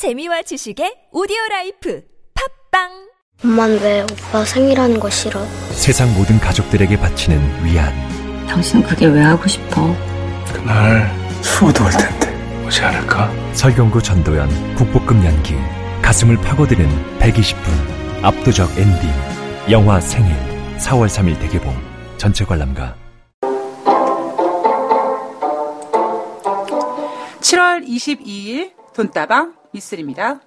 재미와 지식의 오디오 life 팟빵 엄만 왜 오빠 생일하는 거 싫어? 세상 모든 가족들에게 바치는 위안. 당신 그게 왜 하고 싶어? 그날 수호도 올 텐데 오지 않을까? 설경구 전도연 국보급 연기. 가슴을 파고드는 120분. 압도적 엔딩. 영화 생일. 4월 3일 대개봉. 전체 관람가. 7월 22일 돈다방 미쓰리입니다.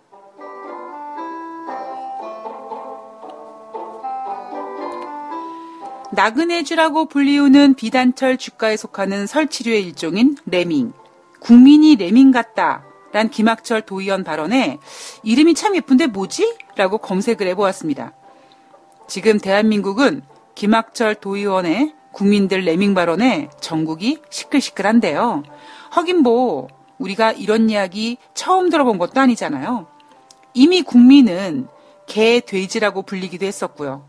나그네쥐라고 불리우는 비단털쥣과에 속하는 설치류의 일종인 레밍. 국민이 레밍 같다. 란 김학철 도의원 발언에 이름이 참 예쁜데 뭐지? 라고 검색을 해보았습니다. 지금 대한민국은 김학철 도의원의 국민들 레밍 발언에 전국이 시끌시끌한데요. 하긴 뭐 우리가 이런 이야기 처음 들어본 것도 아니잖아요. 이미 국민은 개, 돼지라고 불리기도 했었고요.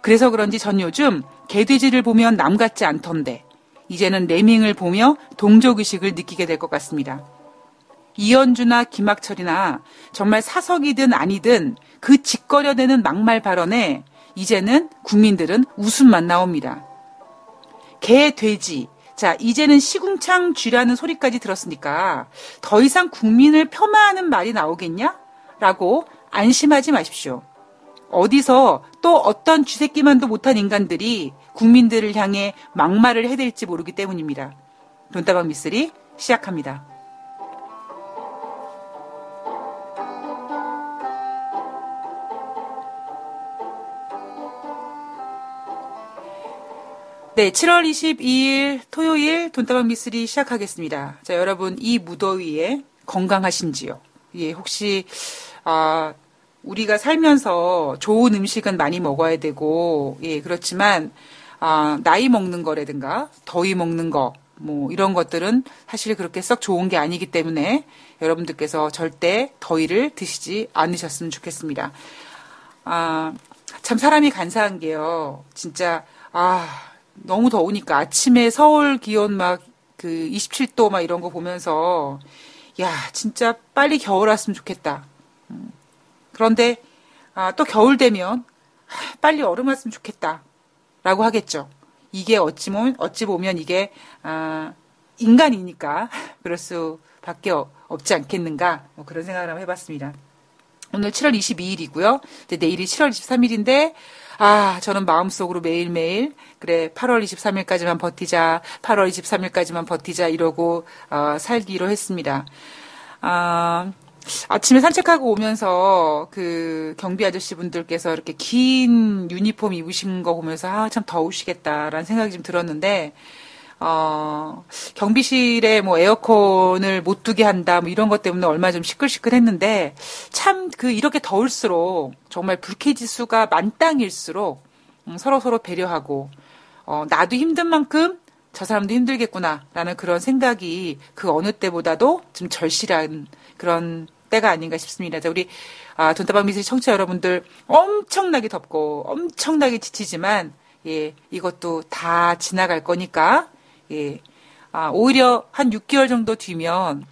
그래서 그런지 전 요즘 개 돼지를 보면 남 같지 않던데 이제는 레밍을 보며 동족의식을 느끼게 될 것 같습니다. 이현주나 김학철이나 정말 사석이든 아니든 그 짓거려대는 막말 발언에 이제는 국민들은 웃음만 나옵니다. 개, 돼지. 자, 이제는 시궁창 쥐라는 소리까지 들었으니까 더 이상 국민을 폄하하는 말이 나오겠냐? 라고 안심하지 마십시오. 어디서 또 어떤 쥐새끼만도 못한 인간들이 국민들을 향해 막말을 해댈지 모르기 때문입니다. 돈다방 미쓰리 시작합니다. 네, 7월 22일 토요일 돈다방 미쓰리 시작하겠습니다. 자, 여러분 이 무더위에 건강하신지요? 예, 혹시 아 우리가 살면서 좋은 음식은 많이 먹어야 되고, 예, 그렇지만, 아, 나이 먹는 거라든가, 더위 먹는 거, 뭐, 이런 것들은 사실 그렇게 썩 좋은 게 아니기 때문에 여러분들께서 절대 더위를 드시지 않으셨으면 좋겠습니다. 아, 참 사람이 간사한 게요. 진짜, 아, 너무 더우니까 아침에 서울 기온 막 그 27도 막 이런 거 보면서, 야, 진짜 빨리 겨울 왔으면 좋겠다. 음. 그런데 아, 또 겨울 되면 빨리 얼음 왔으면 좋겠다. 라고 하겠죠. 이게 어찌 보면, 어찌 보면 이게 아, 인간이니까 그럴 수밖에 없지 않겠는가 뭐 그런 생각을 한번 해봤습니다. 오늘 7월 22일이고요. 내일이 7월 23일인데 아, 저는 마음속으로 매일매일, 그래, 8월 23일까지만 버티자, 8월 23일까지만 버티자, 이러고, 어, 살기로 했습니다. 아, 아침에 산책하고 오면서 그 경비 아저씨 분들께서 이렇게 긴 유니폼 입으신 거 보면서 아, 참 더우시겠다라는 생각이 좀 들었는데, 어, 경비실에 뭐 에어컨을 못 두게 한다, 뭐 이런 것 때문에 얼마 좀 시끌시끌 했는데, 참 그 이렇게 더울수록 정말 불쾌지수가 만땅일수록 음, 서로 서로 배려하고, 어, 나도 힘든 만큼 저 사람도 힘들겠구나라는 그런 생각이 그 어느 때보다도 좀 절실한 그런 때가 아닌가 싶습니다. 자, 우리 아, 돈다방 미술 청취자 여러분들 엄청나게 덥고 엄청나게 지치지만 예, 이것도 다 지나갈 거니까 예. 아, 오히려 한 6개월 정도 뒤면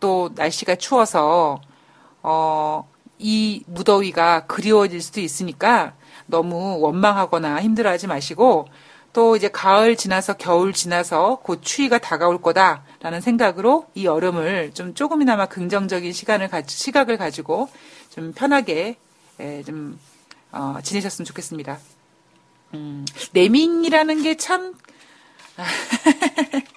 또 날씨가 추워서 어, 이 무더위가 그리워질 수도 있으니까 너무 원망하거나 힘들어 하지 마시고 또 이제 가을 지나서 겨울 지나서 곧 추위가 다가올 거다라는 생각으로 이 여름을 좀 조금이나마 긍정적인 시간을 가 시각을 가지고 좀 편하게 에, 좀 어, 지내셨으면 좋겠습니다. 음, 레밍이라는 게 참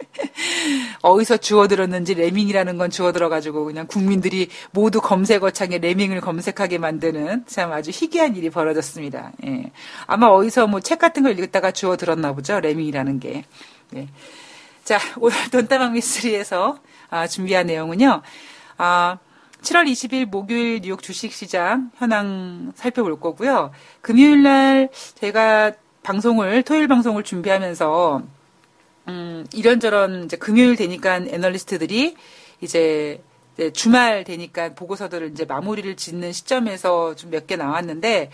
어디서 주워들었는지 레밍이라는 건 주워들어가지고 그냥 국민들이 모두 검색어창에 레밍을 검색하게 만드는 참 아주 희귀한 일이 벌어졌습니다. 예. 아마 어디서 뭐 책 같은 걸 읽다가 주워들었나 보죠. 레밍이라는 게. 예. 자, 오늘 돈다방 미스리에서 아, 준비한 내용은요. 아, 7월 20일 목요일 뉴욕 주식시장 현황 살펴볼 거고요. 금요일 날 제가 방송을 토요일 방송을 준비하면서 음, 이런저런 이제 금요일 되니까 애널리스트들이 이제 주말 되니까 보고서들을 이제 마무리를 짓는 시점에서 좀 몇 개 나왔는데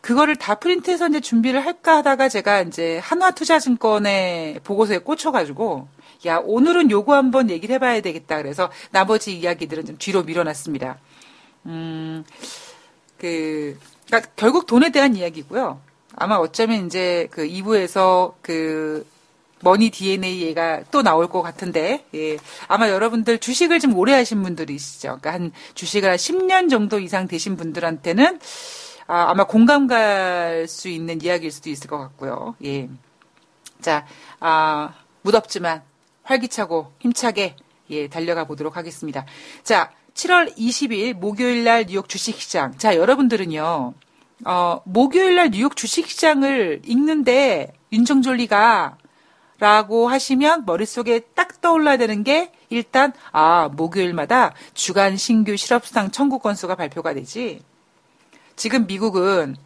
그거를 다 프린트해서 이제 준비를 할까 하다가 제가 이제 한화투자증권의 보고서에 꽂혀가지고 야 오늘은 요거 한번 얘기를 해봐야 되겠다 그래서 나머지 이야기들은 좀 뒤로 밀어놨습니다. 음, 그, 그러니까 결국 돈에 대한 이야기고요. 아마 어쩌면 이제 그 2부에서 그 머니 DNA 얘가 또 나올 것 같은데, 예. 아마 여러분들 주식을 좀 오래 하신 분들이시죠. 그러니까 한 주식을 한 10년 정도 이상 되신 분들한테는 아, 아마 공감 갈 수 있는 이야기일 수도 있을 것 같고요. 예. 자, 아, 무덥지만 활기차고 힘차게 예, 달려가 보도록 하겠습니다. 자, 7월 20일 목요일 날 뉴욕 주식시장. 자, 여러분들은요. 어, 목요일 날 뉴욕 주식시장을 읽는데 윤정졸리가 라고 하시면 머릿속에 딱 떠올라야 되는 게 일단 아, 목요일마다 주간 신규 실업수당 청구 건수가 발표가 되지. 지금 미국은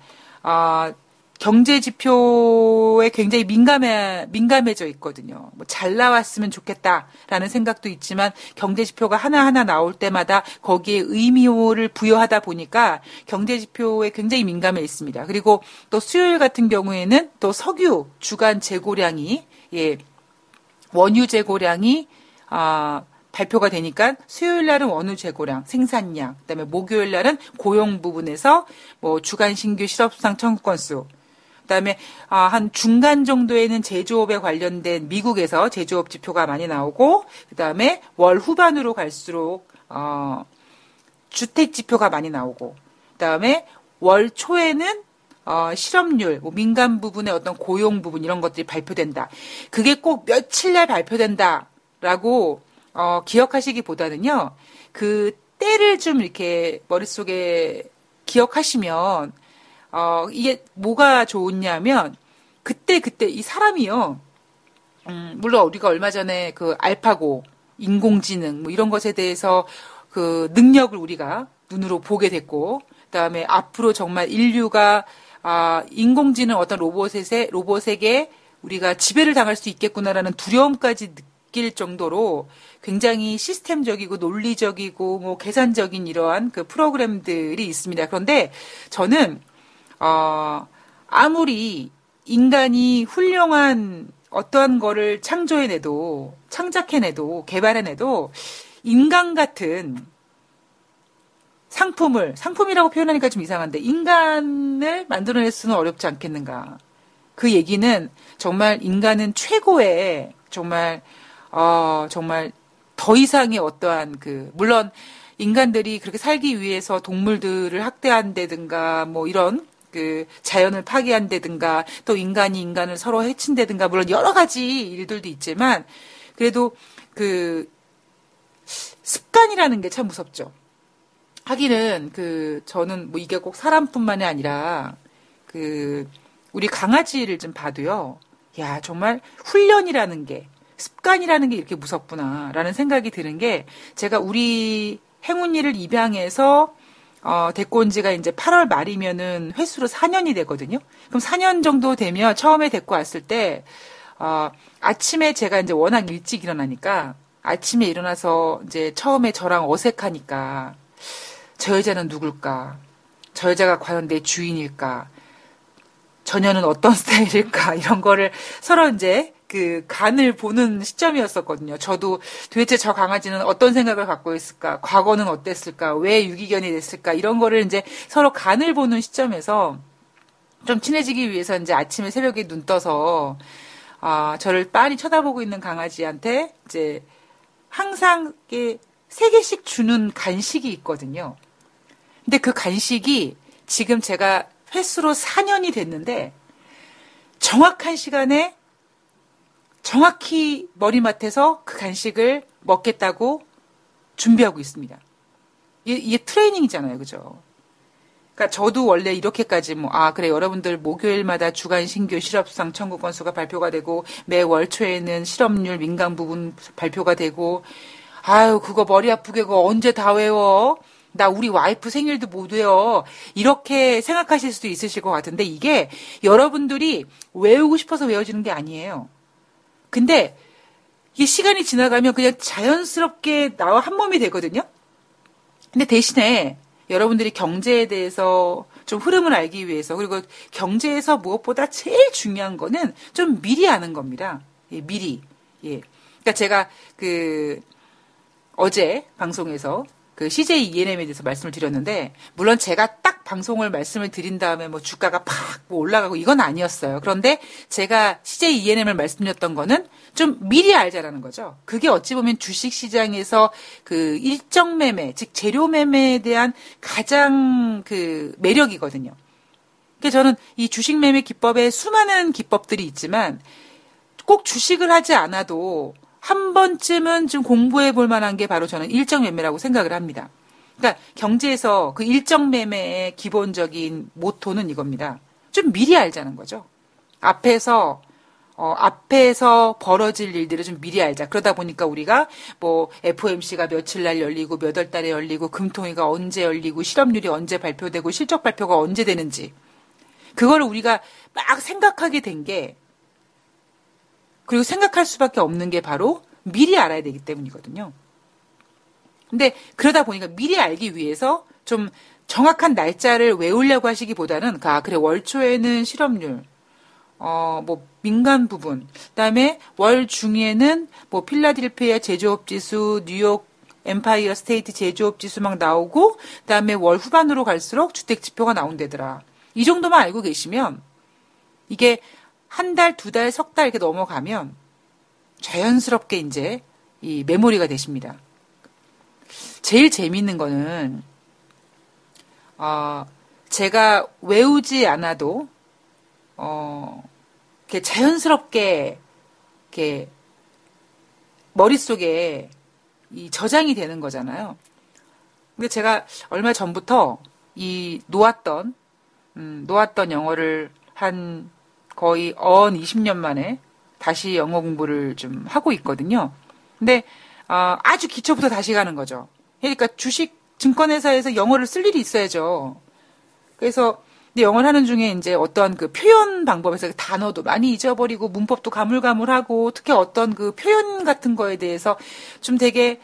아, 경제 지표에 굉장히 민감해 민감해져 있거든요. 뭐 잘 나왔으면 좋겠다라는 생각도 있지만 경제 지표가 하나하나 나올 때마다 거기에 의미를 부여하다 보니까 경제 지표에 굉장히 민감해 있습니다. 그리고 또 수요일 같은 경우에는 또 석유 주간 재고량이 예 원유 재고량이 아 발표가 되니까 수요일 날은 원유 재고량, 생산량, 그다음에 목요일 날은 고용 부분에서 뭐 주간 신규 실업수당 청구 건수, 그다음에 아, 한 중간 정도에는 제조업에 관련된 미국에서 제조업 지표가 많이 나오고 그다음에 월 후반으로 갈수록 어, 주택 지표가 많이 나오고 그다음에 월 초에는 어, 실업률, 뭐 민간 부분의 어떤 고용 부분 이런 것들이 발표된다. 그게 꼭 며칠 날 발표된다라고 어, 기억하시기보다는요. 그 때를 좀 이렇게 머릿속에 기억하시면 어, 이게 뭐가 좋냐면 그때 그때 이 사람이요. 음, 물론 우리가 얼마 전에 그 알파고 인공지능 뭐 이런 것에 대해서 그 능력을 우리가 눈으로 보게 됐고 그다음에 앞으로 정말 인류가 아, 인공지능 어떤 로봇에 로봇에게 우리가 지배를 당할 수 있겠구나라는 두려움까지 느낄 정도로 굉장히 시스템적이고 논리적이고 뭐 계산적인 이러한 그 프로그램들이 있습니다. 그런데 저는 어, 아무리 인간이 훌륭한 어떠한 거를 창조해내도, 창작해내도, 개발해내도, 인간 같은 상품을, 상품이라고 표현하니까 좀 이상한데, 인간을 만들어낼 수는 어렵지 않겠는가. 그 얘기는 정말 인간은 최고의, 정말, 어, 정말 더 이상의 어떠한 그, 물론 인간들이 그렇게 살기 위해서 동물들을 학대한다든가, 뭐 이런 그 자연을 파괴한다든가 또 인간이 인간을 서로 해친다든가 물론 여러 가지 일들도 있지만 그래도 그 습관이라는 게 참 무섭죠. 하기는 그 저는 뭐 이게 꼭 사람뿐만이 아니라 그 우리 강아지를 좀 봐도요. 야, 정말 훈련이라는 게 습관이라는 게 이렇게 무섭구나라는 생각이 드는 게 제가 우리 행운이를 입양해서 어, 데리고 온 지가 이제 8월 말이면은 횟수로 4년이 되거든요. 그럼 4년 정도 되면 처음에 데리고 왔을 때, 어, 아침에 제가 이제 워낙 일찍 일어나니까 아침에 일어나서 이제 처음에 저랑 어색하니까 저 여자는 누굴까? 저 여자가 과연 내 주인일까? 저녀는 어떤 스타일일까? 이런 거를 서로 이제 그 간을 보는 시점이었었거든요. 저도 도대체 저 강아지는 어떤 생각을 갖고 있을까? 과거는 어땠을까? 왜 유기견이 됐을까? 이런 거를 이제 서로 간을 보는 시점에서 좀 친해지기 위해서 이제 아침에 새벽에 눈 떠서 아, 저를 빤히 쳐다보고 있는 강아지한테 이제 항상 세 개씩 주는 간식이 있거든요. 근데 그 간식이 지금 제가 횟수로 4년이 됐는데 정확한 시간에 정확히 머리맡에서 그 간식을 먹겠다고 준비하고 있습니다. 이게, 이게 트레이닝이잖아요. 그죠? 그러니까 저도 원래 이렇게까지 뭐, 아, 그래, 여러분들 목요일마다 주간 신규 실업수당 청구 건수가 발표가 되고, 매월 초에는 실업률 민간 부분 발표가 되고, 아유, 그거 머리 아프게 그거 언제 다 외워? 나 우리 와이프 생일도 못 외워. 이렇게 생각하실 수도 있으실 것 같은데, 이게 여러분들이 외우고 싶어서 외워지는 게 아니에요. 근데 이 시간이 지나가면 그냥 자연스럽게 나와 한 몸이 되거든요. 근데 대신에 여러분들이 경제에 대해서 좀 흐름을 알기 위해서 그리고 경제에서 무엇보다 제일 중요한 거는 좀 미리 아는 겁니다. 예, 미리. 예. 그러니까 제가 그 어제 방송에서 그 CJ ENM에 대해서 말씀을 드렸는데 물론 제가 딱 방송을 말씀을 드린 다음에 뭐 주가가 팍 뭐 올라가고 이건 아니었어요. 그런데 제가 CJ ENM을 말씀드렸던 거는 좀 미리 알자라는 거죠. 그게 어찌 보면 주식 시장에서 그 일정 매매, 즉 재료 매매에 대한 가장 그 매력이거든요. 그러니까 저는 이 주식 매매 기법에 수많은 기법들이 있지만 꼭 주식을 하지 않아도 한 번쯤은 좀 공부해 볼 만한 게 바로 저는 일정 매매라고 생각을 합니다. 그러니까 경제에서 그 일정 매매의 기본적인 모토는 이겁니다. 좀 미리 알자는 거죠. 앞에서 어, 앞에서 벌어질 일들을 좀 미리 알자. 그러다 보니까 우리가 뭐 FOMC가 며칠 날 열리고 몇 월 달에 열리고 금통위가 언제 열리고 실업률이 언제 발표되고 실적 발표가 언제 되는지 그거를 우리가 막 생각하게 된 게 그리고 생각할 수밖에 없는 게 바로 미리 알아야 되기 때문이거든요. 근데 그러다 보니까 미리 알기 위해서 좀 정확한 날짜를 외우려고 하시기보다는 아 그래 월 초에는 실업률 어 뭐 민간 부분 그다음에 월 중에는 뭐 필라델피아 제조업 지수 뉴욕 엠파이어 스테이트 제조업 지수 막 나오고 그다음에 월 후반으로 갈수록 주택 지표가 나온대더라. 이 정도만 알고 계시면 이게 한 달, 두 달, 석 달 이렇게 넘어가면 자연스럽게 이제 이 메모리가 되십니다. 제일 재밌는 거는 어, 제가 외우지 않아도 어, 이렇게 자연스럽게 이렇게 머릿속에 이 저장이 되는 거잖아요. 근데 제가 얼마 전부터 이 놓았던 음, 놓았던 영어를 한 거의 언 20년 만에 다시 영어 공부를 좀 하고 있거든요. 근데 어, 아주 기초부터 다시 가는 거죠. 그러니까 주식 증권회사에서 영어를 쓸 일이 있어야죠. 그래서 근데 영어를 하는 중에 이제 어떤 그 표현 방법에서 단어도 많이 잊어버리고 문법도 가물가물하고 특히 어떤 그 표현 같은 거에 대해서 좀 되게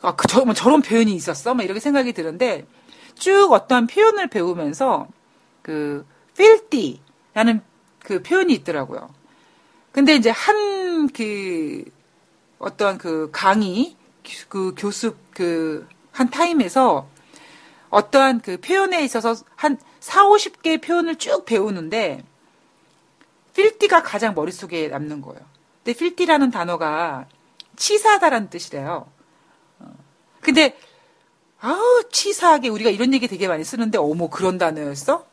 아, 그, 저, 뭐 저런 표현이 있었어? 막 이렇게 생각이 드는데 쭉 어떠한 표현을 배우면서 그 filthy라는 그 표현이 있더라고요. 근데 이제 한 그 어떤 그 강의 그 교습 그 한 타임에서 어떠한 그 표현에 있어서 한 4, 50개의 표현을 쭉 배우는데 필티가 가장 머릿속에 남는 거예요. 근데 필티라는 단어가 치사하다라는 뜻이래요. 어. 근데 아우 치사하게 우리가 이런 얘기 되게 많이 쓰는데 어머 그런 단어였어? 어.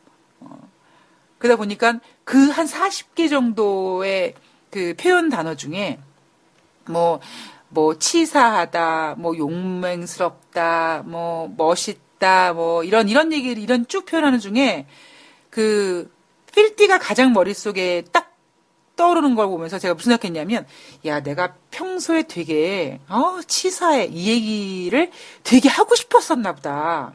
그러다 보니까 그 한 40개 정도의 그 표현 단어 중에 뭐, 뭐, 치사하다, 뭐, 용맹스럽다, 뭐, 멋있다, 뭐, 이런, 이런 얘기를, 이런 쭉 표현하는 중에 그, 필티가 가장 머릿속에 딱 떠오르는 걸 보면서 제가 무슨 생각했냐면, 야, 내가 평소에 되게, 어, 치사해. 이 얘기를 되게 하고 싶었었나 보다.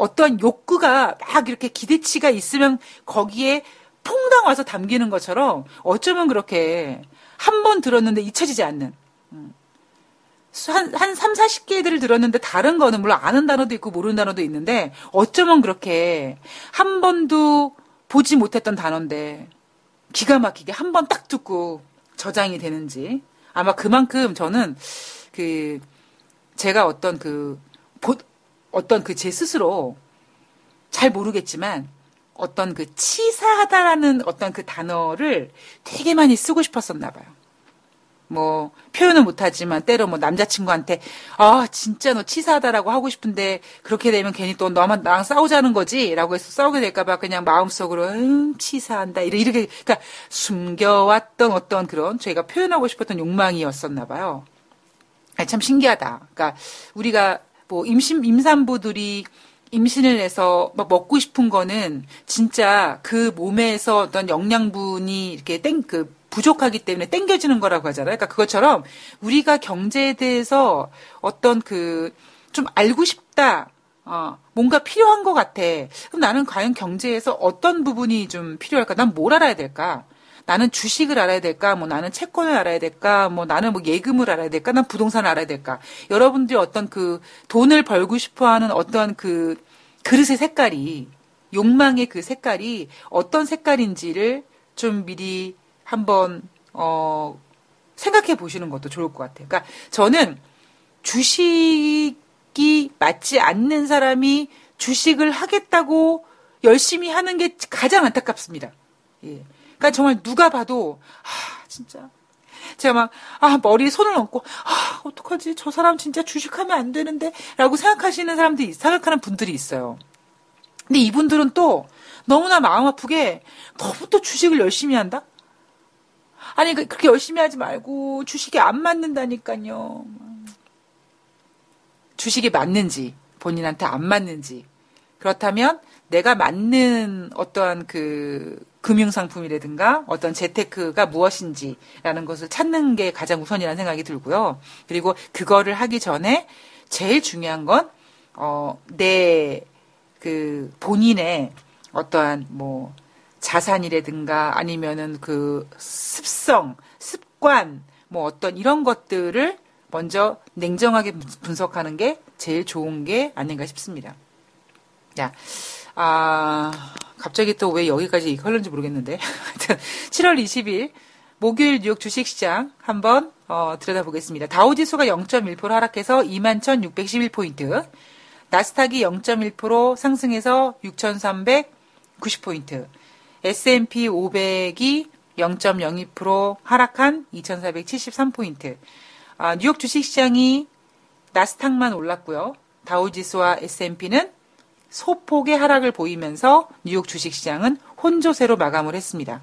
어떠한 욕구가 막 이렇게 기대치가 있으면 거기에 퐁당 와서 담기는 것처럼 어쩌면 그렇게 한 번 들었는데 잊혀지지 않는. 음. 한, 한 3, 40개들을 들었는데 다른 거는 물론 아는 단어도 있고 모르는 단어도 있는데 어쩌면 그렇게 한 번도 보지 못했던 단어인데 기가 막히게 한 번 딱 듣고 저장이 되는지 아마 그만큼 저는 그 제가 어떤 그 어떤 그 제 스스로 잘 모르겠지만 어떤 그 치사하다라는 어떤 그 단어를 되게 많이 쓰고 싶었었나 봐요. 뭐 표현은 못하지만 때로 뭐 남자친구한테 아 진짜 너 치사하다라고 하고 싶은데 그렇게 되면 괜히 또 너만 나랑 싸우자는 거지라고 해서 싸우게 될까봐 그냥 마음속으로 음 치사한다 이렇게 그러니까 숨겨왔던 어떤 그런 저희가 표현하고 싶었던 욕망이었었나 봐요. 참 신기하다. 그러니까 우리가 뭐 임신 임산부들이 임신을 해서 막 먹고 싶은 거는 진짜 그 몸에서 어떤 영양분이 이렇게 땡, 그 부족하기 때문에 땡겨지는 거라고 하잖아요. 그러니까 그것처럼 우리가 경제에 대해서 어떤 그 좀 알고 싶다. 어, 뭔가 필요한 것 같아. 그럼 나는 과연 경제에서 어떤 부분이 좀 필요할까? 난 뭘 알아야 될까? 나는 주식을 알아야 될까? 뭐 나는 채권을 알아야 될까? 뭐 나는 뭐 예금을 알아야 될까? 난 부동산을 알아야 될까? 여러분들이 어떤 그 돈을 벌고 싶어 하는 어떤 그 그릇의 색깔이, 욕망의 그 색깔이 어떤 색깔인지를 좀 미리 한번, 어, 생각해 보시는 것도 좋을 것 같아요. 그러니까 저는 주식 주식이 맞지 않는 사람이 주식을 하겠다고 열심히 하는 게 가장 안타깝습니다. 예. 그러니까 정말 누가 봐도 아 진짜 제가 막, 아, 머리에 손을 얹고, 아, 어떡하지? 저 사람 진짜 주식하면 안 되는데? 라고 생각하시는 사람들이, 생각하는 분들이 있어요. 근데 이분들은 또 너무나 마음 아프게 너무 또 주식을 열심히 한다? 아니, 그, 그렇게 열심히 하지 말고 주식이 안 맞는다니까요. 주식이 맞는지, 본인한테 안 맞는지. 그렇다면 내가 맞는 어떠한 그 금융상품이라든가 어떤 재테크가 무엇인지라는 것을 찾는 게 가장 우선이라는 생각이 들고요. 그리고 그거를 하기 전에 제일 중요한 건, 어, 내, 그, 본인의 어떠한 뭐, 자산이라든가 아니면은 그 습성, 습관, 뭐 어떤 이런 것들을 먼저 냉정하게 분석하는 게 제일 좋은 게 아닌가 싶습니다. 자, 아, 갑자기 또 왜 여기까지 흘렀는지 모르겠는데. 7월 20일 목요일 뉴욕 주식시장 한번 어, 들여다보겠습니다. 다우지수가 0.1% 하락해서 21,611포인트, 나스닥이 0.1% 상승해서 6,390포인트, S&P 500이 0.02% 하락한 2,473포인트. 아, 뉴욕 주식시장이 나스닥만 올랐고요. 다우지수와 S&P는 소폭의 하락을 보이면서 뉴욕 주식시장은 혼조세로 마감을 했습니다.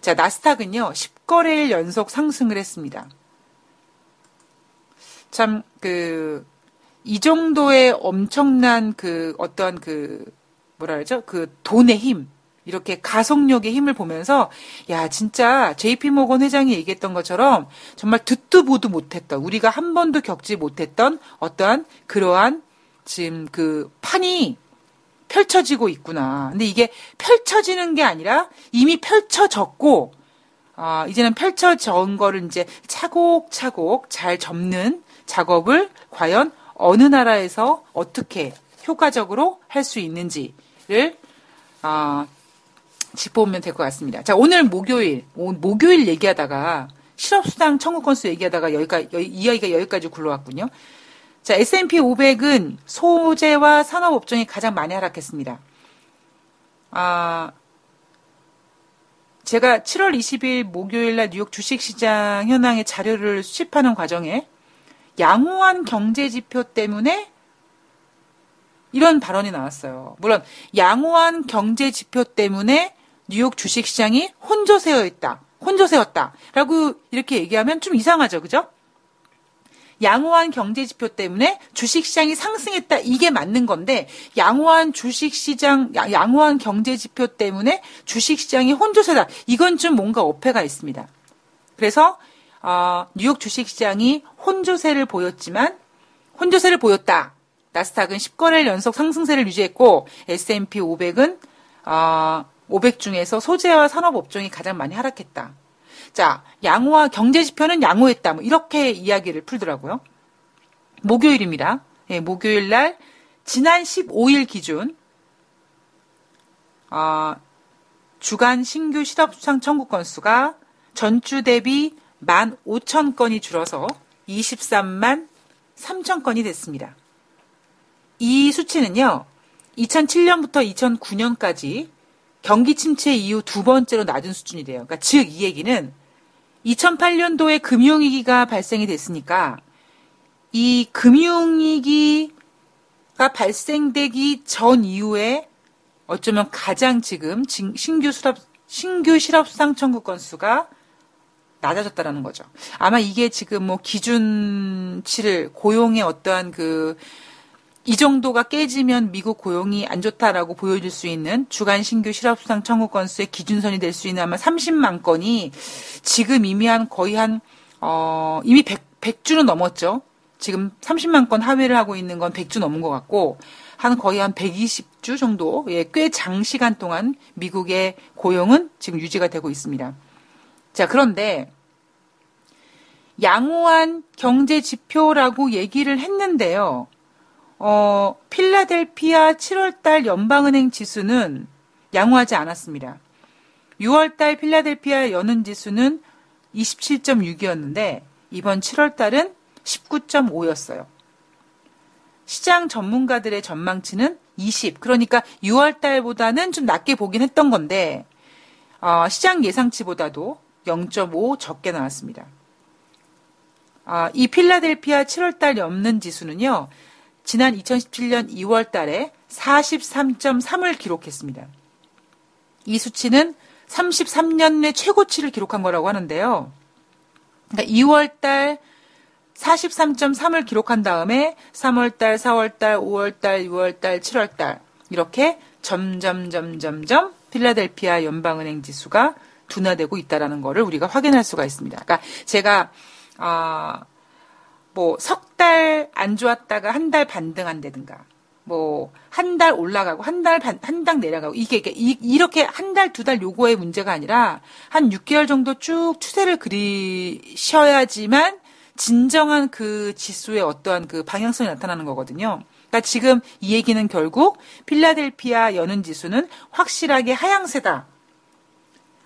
자, 나스닥은요, 10거래일 연속 상승을 했습니다. 참, 그, 이 정도의 엄청난 그 어떤 그, 뭐라 그러죠? 그 돈의 힘, 이렇게 가속력의 힘을 보면서 야 진짜 JP 모건 회장이 얘기했던 것처럼 정말 듣도 보도 못했던 우리가 한 번도 겪지 못했던 어떠한 그러한 지금 그 판이 펼쳐지고 있구나. 근데 이게 펼쳐지는 게 아니라 이미 펼쳐졌고 아, 이제는 펼쳐진 거를 이제 차곡차곡 잘 접는 작업을 과연 어느 나라에서 어떻게 효과적으로 할 수 있는지를 아, 짚어보면 될 것 같습니다. 자, 오늘 목요일, 목요일 얘기하다가 실업수당 청구 건수 얘기하다가 여기까지, 이 이야기가 여기까지 굴러왔군요. 자, S&P 500은 소재와 산업 업종이 가장 많이 하락했습니다. 아, 제가 7월 20일 목요일 날 뉴욕 주식시장 현황의 자료를 수집하는 과정에 양호한 경제 지표 때문에 이런 발언이 나왔어요. 물론 양호한 경제 지표 때문에 뉴욕 주식시장이 혼조세어 있다. 혼조세였다. 라고 이렇게 얘기하면 좀 이상하죠. 그죠? 양호한 경제 지표 때문에 주식 시장이 상승했다. 이게 맞는 건데 양호한 주식 시장 양호한 경제 지표 때문에 주식 시장이 혼조세다. 이건 좀 뭔가 어폐가 있습니다. 그래서 어, 뉴욕 주식 시장이 혼조세를 보였지만 혼조세를 보였다. 나스닥은 10거래일 연속 상승세를 유지했고 S&P 500은 어, 500 중에서 소재와 산업 업종이 가장 많이 하락했다. 자, 양호와 경제 지표는 양호했다. 뭐 이렇게 이야기를 풀더라고요. 목요일입니다. 예, 목요일 날 지난 15일 기준 어, 주간 신규 실업수당 청구 건수가 전주 대비 1만 5천 건이 줄어서 23만 3천 건이 됐습니다. 이 수치는요, 2007년부터 2009년까지 경기 침체 이후 두 번째로 낮은 수준이래요. 그러니까 즉 이 얘기는 2008년도에 금융위기가 발생이 됐으니까 이 금융위기가 발생되기 전 이후에 어쩌면 가장 지금 신규 수업 신규 실업 수당 청구 건수가 낮아졌다라는 거죠. 아마 이게 지금 뭐 기준치를 고용의 어떠한 그 이 정도가 깨지면 미국 고용이 안 좋다라고 보여줄 수 있는 주간 신규 실업수당 청구 건수의 기준선이 될 수 있는 아마 30만 건이 지금 이미 한 거의 한, 어, 이미 100, 100주는 넘었죠. 지금 30만 건 하회를 하고 있는 건 100주 넘은 것 같고, 한 거의 한 120주 정도, 예, 꽤 장시간 동안 미국의 고용은 지금 유지가 되고 있습니다. 자, 그런데, 양호한 경제 지표라고 얘기를 했는데요. 어, 필라델피아 7월달 연방은행 지수는 양호하지 않았습니다. 6월달 필라델피아 연은 지수는 27.6이었는데 이번 7월달은 19.5였어요. 시장 전문가들의 전망치는 20. 그러니까 6월 달보다는 좀 낮게 보긴 했던 건데 어, 시장 예상치보다도 0.5 적게 나왔습니다. 아, 이 필라델피아 7월 달 염는 지수는요. 지난 2017년 2월 달에 43.3을 기록했습니다. 이 수치는 33년 내 최고치를 기록한 거라고 하는데요. 그러니까 2월 달 43.3을 기록한 다음에 3월 달, 4월 달, 5월 달, 6월 달, 7월 달 이렇게 점점 점점점 필라델피아 연방은행 지수가 둔화되고 있다라는 거를 우리가 확인할 수가 있습니다. 그러니까 제가 아, 뭐, 석 달 안 좋았다가 한 달 반등한다든가, 뭐, 한 달 올라가고, 한 달 반, 한 달 내려가고, 이게, 이렇게 한 달, 두달 요거의 문제가 아니라, 한 6개월 정도 쭉 추세를 그리셔야지만, 진정한 그 지수의 어떠한 그 방향성이 나타나는 거거든요. 그러니까 지금 이 얘기는 결국, 필라델피아 여는 지수는 확실하게 하향세다.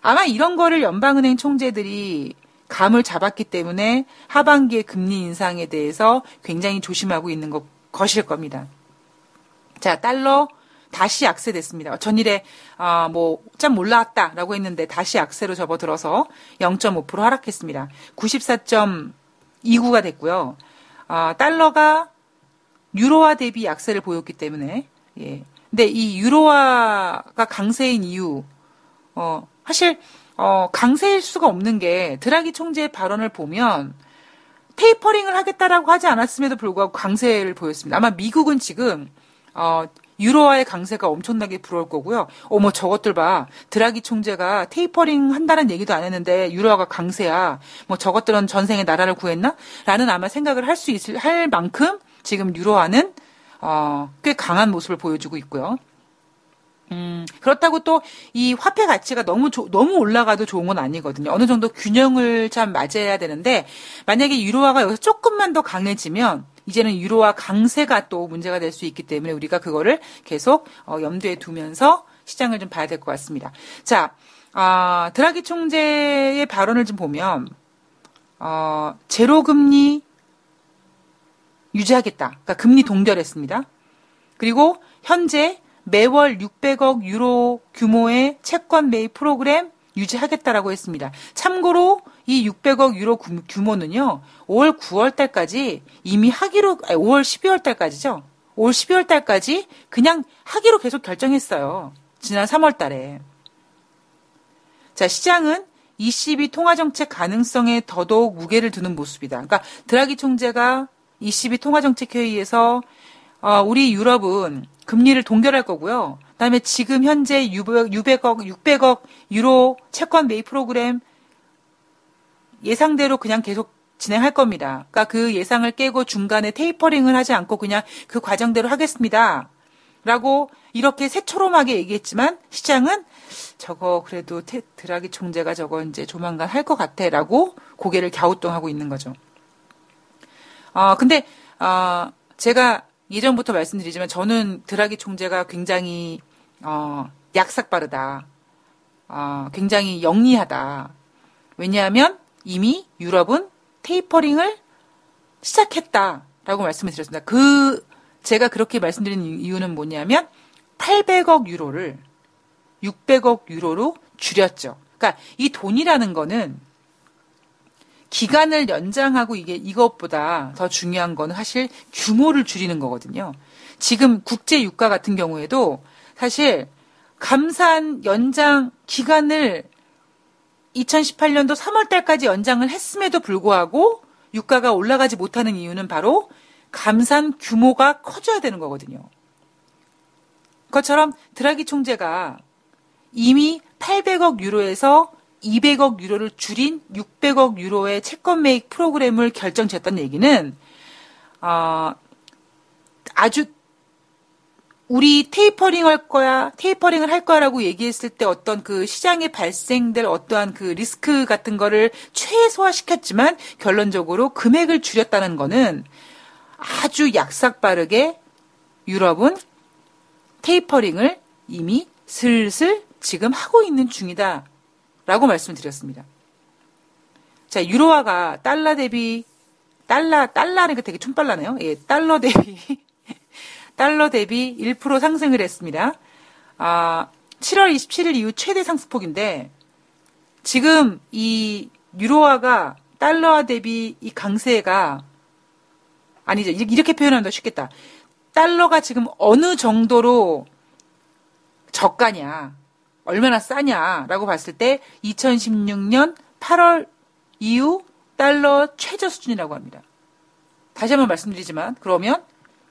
아마 이런 거를 연방은행 총재들이 감을 잡았기 때문에 하반기의 금리 인상에 대해서 굉장히 조심하고 있는 것, 것일 겁니다. 자, 달러 다시 약세됐습니다. 전일에 아, 뭐좀 올라왔다라고 했는데 다시 약세로 접어들어서 0.5% 하락했습니다. 94.29가 됐고요. 아, 달러가 유로화 대비 약세를 보였기 때문에 예. 근데 이 유로화가 강세인 이유 어, 사실 어, 강세일 수가 없는 게 드라기 총재의 발언을 보면 테이퍼링을 하겠다라고 하지 않았음에도 불구하고 강세를 보였습니다. 아마 미국은 지금 어, 유로화의 강세가 엄청나게 불어올 거고요. 어머 저것들 봐. 드라기 총재가 테이퍼링 한다는 얘기도 안 했는데 유로화가 강세야. 뭐 저것들은 전생에 나라를 구했나? 라는 아마 생각을 할 수 있을 할 만큼 지금 유로화는 어, 꽤 강한 모습을 보여주고 있고요. 음, 그렇다고 또 이 화폐 가치가 너무 조- 너무 올라가도 좋은 건 아니거든요. 어느 정도 균형을 참 맞아야 되는데 만약에 유로화가 여기서 조금만 더 강해지면 이제는 유로화 강세가 또 문제가 될 수 있기 때문에 우리가 그거를 계속 어, 염두에 두면서 시장을 좀 봐야 될 것 같습니다. 자, 아, 드라기 총재의 발언을 좀 보면 어, 제로 금리 유지하겠다. 그러니까 금리 동결했습니다. 그리고 현재 매월 600억 유로 규모의 채권 매입 프로그램 유지하겠다라고 했습니다. 참고로 이 600억 유로 구- 규모는요, 5월 9월 달까지 이미 하기로, 아니, 5월 12월 달까지죠. 5월 12월 달까지 그냥 하기로 계속 결정했어요. 지난 3월 달에. 자, 시장은 ECB 통화정책 가능성에 더더욱 무게를 두는 모습이다. 그러니까 드라기 총재가 ECB 통화정책회의에서 어, 우리 유럽은 금리를 동결할 거고요. 그다음에 지금 현재 600, 600억, 600억 유로 채권 매입 프로그램 예상대로 그냥 계속 진행할 겁니다. 그러니까 그 예상을 깨고 중간에 테이퍼링을 하지 않고 그냥 그 과정대로 하겠습니다. 라고 이렇게 새초롬하게 얘기했지만 시장은 저거 그래도 테, 드라기 총재가 저거 이제 조만간 할 것 같아 라고 고개를 갸우뚱하고 있는 거죠. 어, 근데, 어, 제가 예전부터 말씀드리지만 저는 드라기 총재가 굉장히, 어, 약삭 빠르다. 어, 굉장히 영리하다. 왜냐하면 이미 유럽은 테이퍼링을 시작했다라고 말씀을 드렸습니다. 그, 제가 그렇게 말씀드린 이유는 뭐냐면 800억 유로를 600억 유로로 줄였죠. 그러니까 이 돈이라는 거는 기간을 연장하고 이게 이것보다 더 중요한 거는 사실 규모를 줄이는 거거든요. 지금 국제 유가 같은 경우에도 사실 감산 연장 기간을 2018년도 3월 달까지 연장을 했음에도 불구하고 유가가 올라가지 못하는 이유는 바로 감산 규모가 커져야 되는 거거든요. 그것처럼 드라기 총재가 이미 800억 유로에서 200억 유로를 줄인 600억 유로의 채권 매입 프로그램을 결정지었다는 얘기는 어, 아주 우리 테이퍼링 할 거야, 테이퍼링을 할 거야라고 얘기했을 때 어떤 그 시장에 발생될 어떠한 그 리스크 같은 거를 최소화시켰지만 결론적으로 금액을 줄였다는 거는 아주 약삭 빠르게 유럽은 테이퍼링을 이미 슬슬 지금 하고 있는 중이다. 라고 말씀드렸습니다. 자, 유로화가 달러 대비, 달러, 달러는 되게 춤빨라네요. 예, 달러 대비 달러 대비 1% 상승을 했습니다. 아, 7월 27일 이후 최대 상승폭인데 지금 이 유로화가 달러화 대비 이 강세가 아니죠. 이렇게 표현하면 더 쉽겠다. 달러가 지금 어느 정도로 저가냐, 얼마나 싸냐라고 봤을 때 2016년 8월 이후 달러 최저 수준이라고 합니다. 다시 한번 말씀드리지만 그러면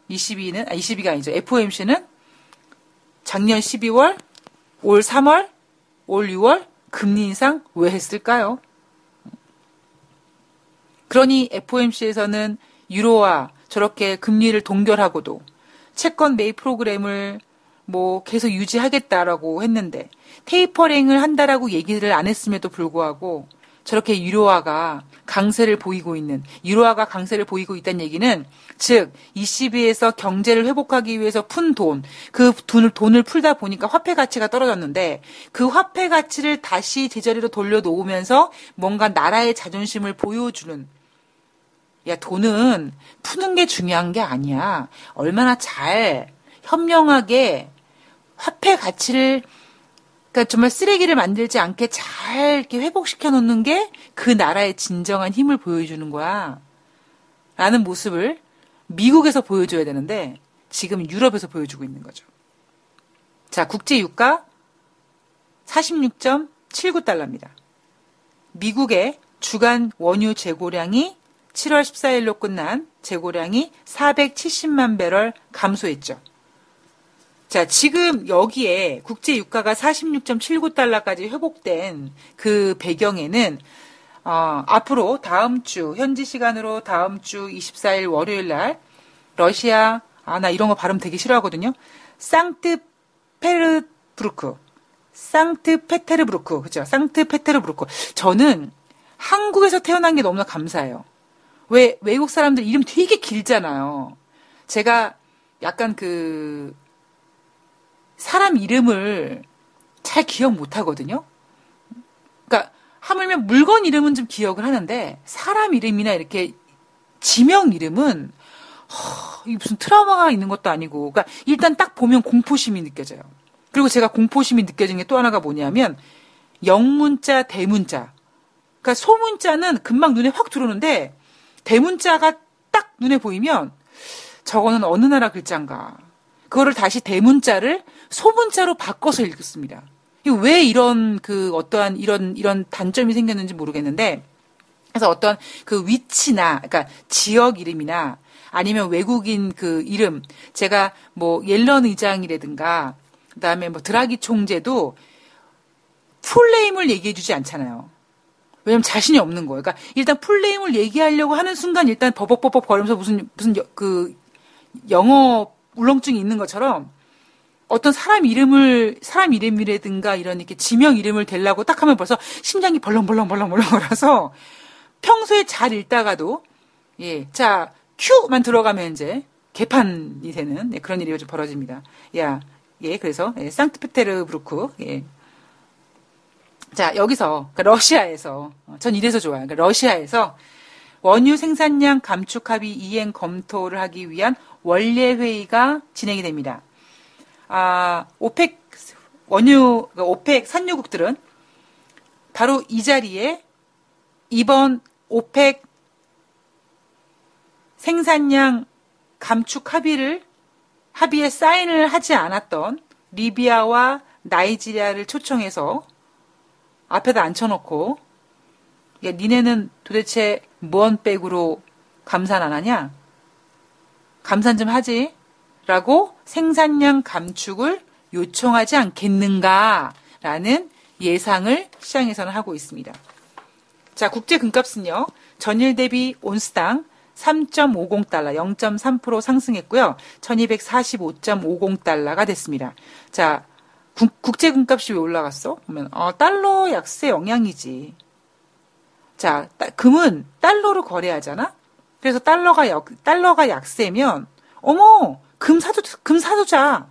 22는 아 22가 아니죠. FOMC는 작년 12월, 올 3월, 올 6월 금리 인상 왜 했을까요? 그러니 FOMC에서는 유로와 저렇게 금리를 동결하고도 채권 매입 프로그램을 뭐 계속 유지하겠다라고 했는데 테이퍼링을 한다라고 얘기를 안 했음에도 불구하고 저렇게 유로화가 강세를 보이고 있는 유로화가 강세를 보이고 있다는 얘기는 즉 ECB에서 경제를 회복하기 위해서 푼 돈, 그 돈을 돈을 풀다 보니까 화폐 가치가 떨어졌는데 그 화폐 가치를 다시 제자리로 돌려놓으면서 뭔가 나라의 자존심을 보여주는 야 돈은 푸는 게 중요한 게 아니야. 얼마나 잘 현명하게 화폐 가치를 그러니까 정말 쓰레기를 만들지 않게 잘 이렇게 회복시켜 놓는 게 그 나라의 진정한 힘을 보여주는 거야. 라는 모습을 미국에서 보여줘야 되는데 지금 유럽에서 보여주고 있는 거죠. 자, 국제 유가 46.79달러입니다. 미국의 주간 원유 재고량이 7월 14일로 끝난 재고량이 470만 배럴 감소했죠. 자, 지금 여기에 국제 유가가 46.79달러까지 회복된 그 배경에는 어, 앞으로 다음 주 현지 시간으로 다음 주 24일 월요일 날 러시아 아 나 이런 거 발음 되게 싫어하거든요. 상트페르부르크 상트페테르부르크 그죠? 상트페테르부르크 저는 한국에서 태어난 게 너무나 감사해요. 왜 외국 사람들 이름 되게 길잖아요. 제가 약간 그 사람 이름을 잘 기억 못 하거든요. 그러니까 하물며 물건 이름은 좀 기억을 하는데 사람 이름이나 이렇게 지명 이름은 허, 이 무슨 트라우마가 있는 것도 아니고 그러니까 일단 딱 보면 공포심이 느껴져요. 그리고 제가 공포심이 느껴진 게 또 하나가 뭐냐면 영문자, 대문자. 그러니까 소문자는 금방 눈에 확 들어오는데 대문자가 딱 눈에 보이면 저거는 어느 나라 글자인가. 그거를 다시 대문자를 소문자로 바꿔서 읽습니다. 왜 이런 그 어떠한 이런 이런 단점이 생겼는지 모르겠는데 그래서 어떤 그 위치나 그러니까 지역 이름이나 아니면 외국인 그 이름 제가 뭐 옐런 의장이라든가 그다음에 뭐 드라기 총재도 풀네임을 얘기해 주지 않잖아요. 왜냐면 자신이 없는 거예요. 그러니까 일단 풀네임을 얘기하려고 하는 순간 일단 버벅버벅 거리면서 무슨 무슨 여, 그 영어 울렁증이 있는 것처럼 어떤 사람 이름을 사람 이름이라든가 이런 이렇게 지명 이름을 대려고 딱 하면 벌써 심장이 벌렁벌렁벌렁벌렁 거려서 평소에 잘 읽다가도 예, 자 큐만 들어가면 이제 개판이 되는 네, 그런 일이 요즘 벌어집니다. 야, 예, 그래서 예, 상트페테르부르크 예. 자 여기서 그러니까 러시아에서 어, 전 이래서 좋아요. 그러니까 러시아에서 원유 생산량 감축 합의 이행 검토를 하기 위한 월례 회의가 진행이 됩니다. 아, 오펙 원유 그러니까 오펙 산유국들은 바로 이 자리에 이번 오펙 생산량 감축 합의를 합의에 사인을 하지 않았던 리비아와 나이지리아를 초청해서 앞에다 앉혀놓고 야 니네는 도대체 뭔 백으로 감산 안 하냐? 감산 좀 하지? 라고 생산량 감축을 요청하지 않겠는가라는 예상을 시장에서는 하고 있습니다. 자, 국제 금값은요. 전일 대비 온스당 3.50달러, 0.3% 상승했고요. 1245.50달러가 됐습니다. 자, 국제 금값이 왜 올라갔어? 그러면 어, 달러 약세 영향이지. 자, 따, 금은 달러로 거래하잖아. 그래서 달러가 역, 달러가 약세면 어머 금 사도 금 사두자.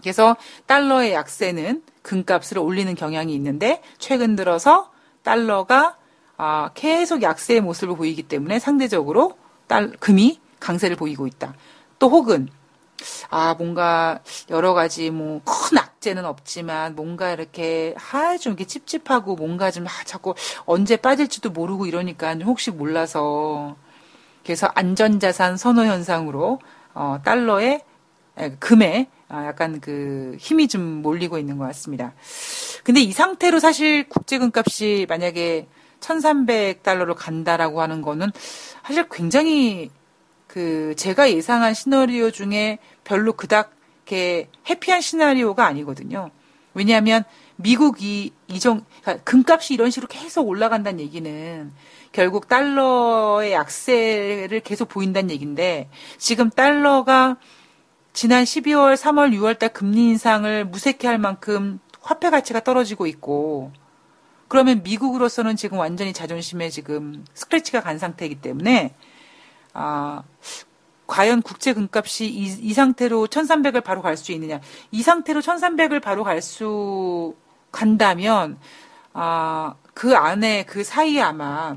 그래서 달러의 약세는 금값을 올리는 경향이 있는데 최근 들어서 달러가 아, 계속 약세의 모습을 보이기 때문에 상대적으로 달, 금이 강세를 보이고 있다. 또 혹은 아, 뭔가 여러 가지 뭐 큰 악재는 없지만 뭔가 이렇게 하, 좀 이렇게 찝찝하고 뭔가 좀 아, 자꾸 언제 빠질지도 모르고 이러니까 혹시 몰라서 그래서 안전자산 선호 현상으로 어, 달러의 에, 금에 아, 약간 그 힘이 좀 몰리고 있는 것 같습니다. 근데 이 상태로 사실 국제금값이 만약에 1300달러로 간다라고 하는 거는 사실 굉장히 그 제가 예상한 시나리오 중에 별로 그닥 이렇게 해피한 시나리오가 아니거든요. 왜냐하면 미국이 이정 그러니까 금값이 이런 식으로 계속 올라간다는 얘기는 결국 달러의 약세를 계속 보인다는 얘기인데 지금 달러가 지난 12월, 3월, 6월 달 금리 인상을 무색해 할 만큼 화폐 가치가 떨어지고 있고 그러면 미국으로서는 지금 완전히 자존심에 지금 스크래치가 간 상태이기 때문에 아 과연 국제 금값이 이, 이 상태로 1300을 바로 갈 수 있느냐. 이 상태로 1300을 바로 갈수 간다면 아, 그 안에 그 사이에 아마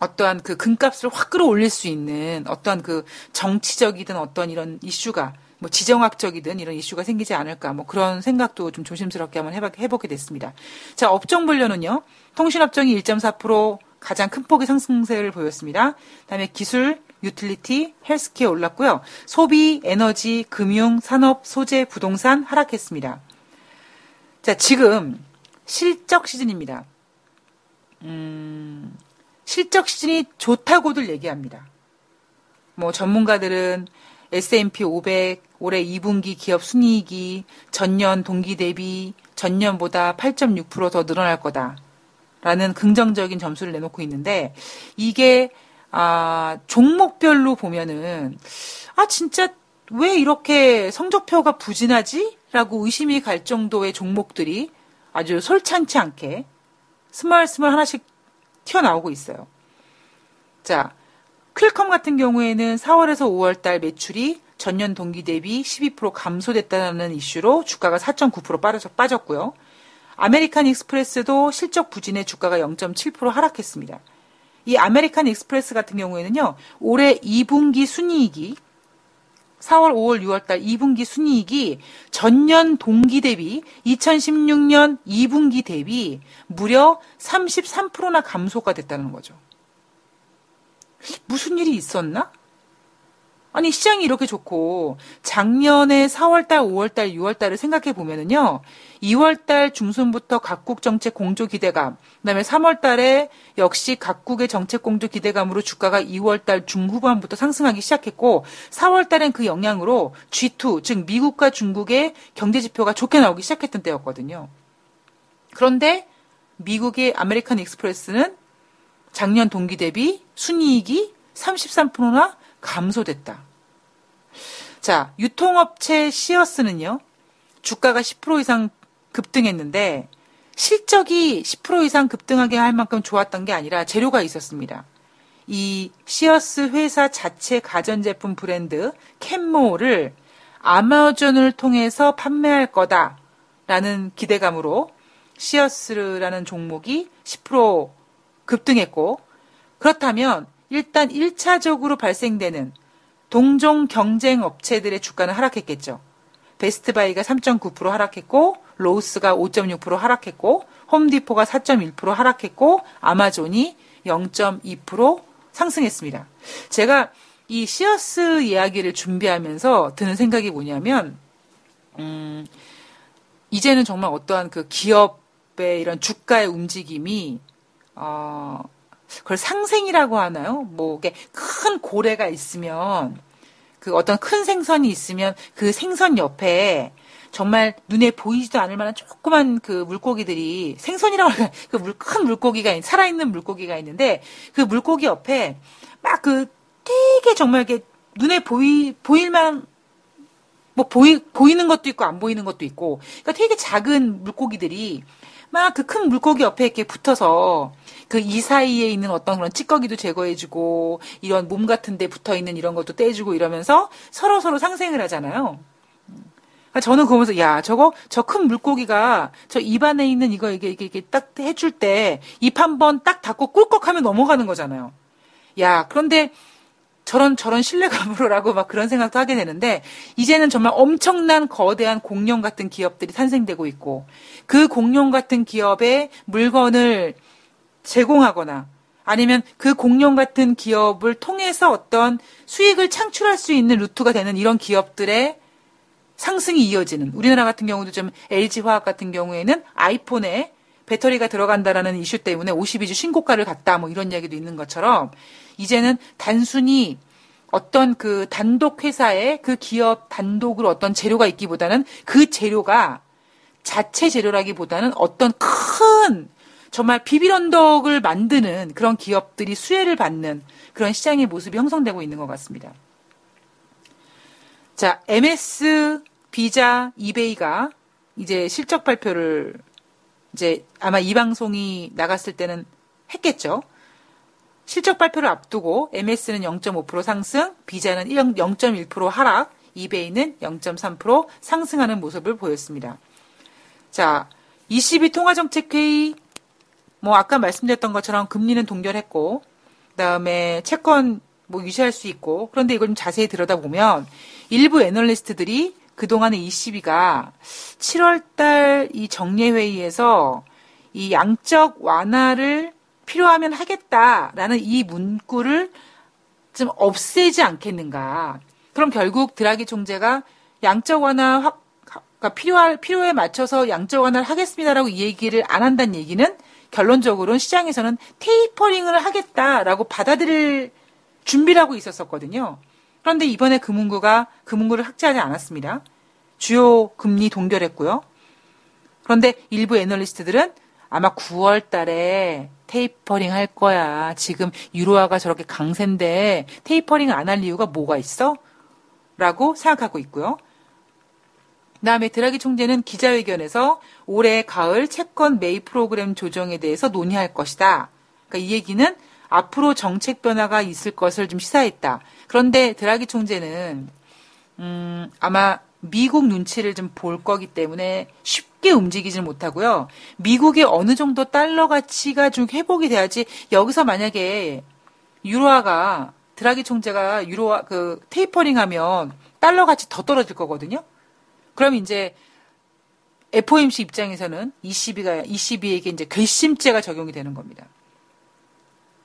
어떠한 그 금값을 확 끌어올릴 수 있는 어떠한 그 정치적이든 어떤 이런 이슈가 뭐 지정학적이든 이런 이슈가 생기지 않을까 뭐 그런 생각도 좀 조심스럽게 한번 해봐, 해보게 됐습니다. 자 업종 분류는요 통신업종이 1.4% 가장 큰 폭의 상승세를 보였습니다. 그다음에 기술, 유틸리티, 헬스케어 올랐고요. 소비, 에너지, 금융, 산업, 소재, 부동산 하락했습니다. 자 지금 실적 시즌입니다. 음, 실적 시즌이 좋다고들 얘기합니다. 뭐 전문가들은 S&P 500 올해 2분기 기업 순이익이 전년 동기 대비 전년보다 8.6%더 늘어날 거다라는 긍정적인 점수를 내놓고 있는데 이게 아 종목별로 보면은 아 진짜 왜 이렇게 성적표가 부진하지? 라고 의심이 갈 정도의 종목들이 아주 솔찬치 않게 스멀스멀 하나씩 튀어나오고 있어요. 자, 퀄컴 같은 경우에는 4월에서 5월 달 매출이 전년 동기 대비 12% 감소됐다는 이슈로 주가가 4.9% 빠져, 빠졌고요. 아메리칸 익스프레스도 실적 부진에 주가가 0.7% 하락했습니다. 이 아메리칸 익스프레스 같은 경우에는요, 올해 2분기 순이익이 4월, 5월, 6월 달 2분기 순이익이 전년 동기 대비 2016년 2분기 대비 무려 33%나 감소가 됐다는 거죠. 무슨 일이 있었나? 아니 시장이 이렇게 좋고 작년에 4월달, 5월달, 6월달을 생각해 보면은요, 2월달 중순부터 각국 정책 공조 기대감, 그다음에 3월달에 역시 각국의 정책 공조 기대감으로 주가가 2월달 중후반부터 상승하기 시작했고 4월달엔 그 영향으로 G2, 즉 미국과 중국의 경제 지표가 좋게 나오기 시작했던 때였거든요. 그런데 미국의 아메리칸 익스프레스는 작년 동기 대비 순이익이 33%나 감소됐다. 자, 유통업체 시어스는요, 주가가 10% 이상 급등했는데, 실적이 10% 이상 급등하게 할 만큼 좋았던 게 아니라 재료가 있었습니다. 이 시어스 회사 자체 가전제품 브랜드 캔모를 아마존을 통해서 판매할 거다라는 기대감으로 시어스라는 종목이 10% 급등했고 그렇다면 일단 1차적으로 발생되는 동종 경쟁 업체들의 주가는 하락했겠죠. 베스트바이가 3.9% 하락했고 로우스가 5.6% 하락했고 홈디포가 4.1% 하락했고 아마존이 0.2% 상승했습니다. 제가 이 시어스 이야기를 준비하면서 드는 생각이 뭐냐면 음 이제는 정말 어떠한 그 기업의 이런 주가의 움직임이 어 그걸 상생이라고 하나요? 뭐, 이게 큰 고래가 있으면, 그 어떤 큰 생선이 있으면 그 생선 옆에 정말 눈에 보이지도 않을 만한 조그만 그 물고기들이 생선이라고 하는 그 물, 큰 물고기가, 살아있는 물고기가 있는데 그 물고기 옆에 막 그 되게 정말 이렇게 눈에 보이, 보일만 뭐 보이, 보이는 것도 있고 안 보이는 것도 있고 그러니까 되게 작은 물고기들이 막 그 큰 물고기 옆에 이렇게 붙어서 그 이 사이에 있는 어떤 그런 찌꺼기도 제거해주고 이런 몸 같은 데 붙어 있는 이런 것도 떼주고 이러면서 서로 서로 상생을 하잖아요. 그러니까 저는 그거 보면서 야 저거 저 큰 물고기가 저 입안에 있는 이거 이게 이게, 이게 딱 해줄 때 입 한 번 딱 닫고 꿀꺽하면 넘어가는 거잖아요. 야 그런데 저런 저런 신뢰감으로라고 막 그런 생각도 하게 되는데 이제는 정말 엄청난 거대한 공룡 같은 기업들이 탄생되고 있고 그 공룡 같은 기업의 물건을 제공하거나 아니면 그 공룡 같은 기업을 통해서 어떤 수익을 창출할 수 있는 루트가 되는 이런 기업들의 상승이 이어지는 우리나라 같은 경우도 좀 LG 화학 같은 경우에는 아이폰에 배터리가 들어간다라는 이슈 때문에 52주 신고가를 갔다 뭐 이런 이야기도 있는 것처럼 이제는 단순히 어떤 그 단독 회사의 그 기업 단독으로 어떤 재료가 있기보다는 그 재료가 자체 재료라기보다는 어떤 큰 정말 비빌 언덕을 만드는 그런 기업들이 수혜를 받는 그런 시장의 모습이 형성되고 있는 것 같습니다. 자, MS, 비자, 이베이가 이제 실적 발표를 이제 아마 이 방송이 나갔을 때는 했겠죠. 실적 발표를 앞두고 MS는 0.5% 상승, 비자는 0.1% 하락, 이베이는 0.3% 상승하는 모습을 보였습니다. 자, 22 통화정책회의 뭐 아까 말씀드렸던 것처럼 금리는 동결했고 그다음에 채권 뭐 유지할 수 있고 그런데 이걸 좀 자세히 들여다보면 일부 애널리스트들이 그동안의 22가 7월달 이 정례회의에서 이 양적 완화를 필요하면 하겠다라는 이 문구를 좀 없애지 않겠는가. 그럼 결국 드라기 총재가 양적 완화 확, 그러니까 필요할, 필요에 맞춰서 양적 완화를 하겠습니다라고 이 얘기를 안 한다는 얘기는 결론적으로는 시장에서는 테이퍼링을 하겠다라고 받아들일 준비를 하고 있었었거든요. 그런데 이번에 금융구가 금융구를 삭제하지 않았습니다. 주요 금리 동결했고요. 그런데 일부 애널리스트들은 아마 9월 달에 테이퍼링 할 거야. 지금 유로화가 저렇게 강세인데 테이퍼링 안 할 이유가 뭐가 있어? 라고 생각하고 있고요. 그다음에 드라기 총재는 기자회견에서 올해 가을 채권 매입 프로그램 조정에 대해서 논의할 것이다. 그러니까 이 얘기는 앞으로 정책 변화가 있을 것을 좀 시사했다. 그런데 드라기 총재는 음, 아마 미국 눈치를 좀 볼 거기 때문에 쉽게 움직이지는 못하고요. 미국의 어느 정도 달러 가치가 좀 회복이 돼야지 여기서 만약에 유로화가 드라기 총재가 유로화 그 테이퍼링 하면 달러 가치 더 떨어질 거거든요. 그럼 이제 FOMC 입장에서는 ECB가 ECB에게 이제 괘씸죄가 적용이 되는 겁니다.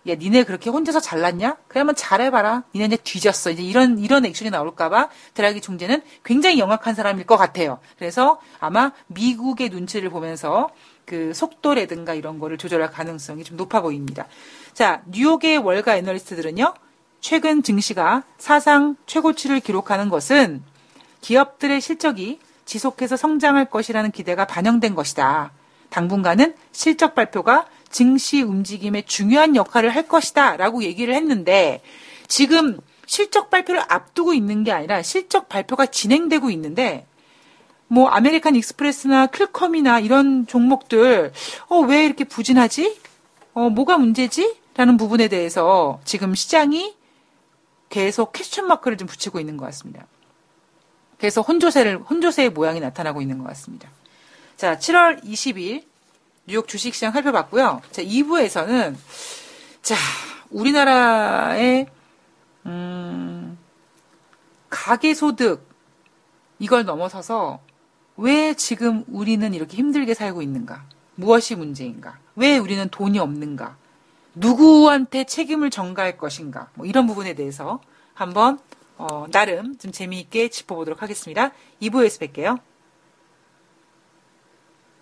야, 니네 그렇게 혼자서 잘났냐? 그러면 잘해봐라. 니네 이제 뒤졌어. 이제 이런, 이런 액션이 나올까봐 드라기 총재는 굉장히 영악한 사람일 것 같아요. 그래서 아마 미국의 눈치를 보면서 그 속도라든가 이런 거를 조절할 가능성이 좀 높아 보입니다. 자, 뉴욕의 월가 애널리스트들은요, 최근 증시가 사상 최고치를 기록하는 것은 기업들의 실적이 지속해서 성장할 것이라는 기대가 반영된 것이다. 당분간은 실적 발표가 증시 움직임에 중요한 역할을 할 것이다 라고 얘기를 했는데 지금 실적 발표를 앞두고 있는 게 아니라 실적 발표가 진행되고 있는데 뭐 아메리칸 익스프레스나 퀄컴이나 이런 종목들 어 왜 이렇게 부진하지? 어 뭐가 문제지? 라는 부분에 대해서 지금 시장이 계속 퀘스천 마크를 좀 붙이고 있는 것 같습니다. 그래서 혼조세를 혼조세의 모양이 나타나고 있는 것 같습니다. 자, 7월 20일 뉴욕 주식시장 살펴봤고요. 자, 2부에서는 자, 우리나라의 음, 가계 소득 이걸 넘어서서 왜 지금 우리는 이렇게 힘들게 살고 있는가? 무엇이 문제인가? 왜 우리는 돈이 없는가? 누구한테 책임을 전가할 것인가? 뭐 이런 부분에 대해서 한번 어, 나름 좀 재미있게 짚어보도록 하겠습니다. 2부에서 뵐게요.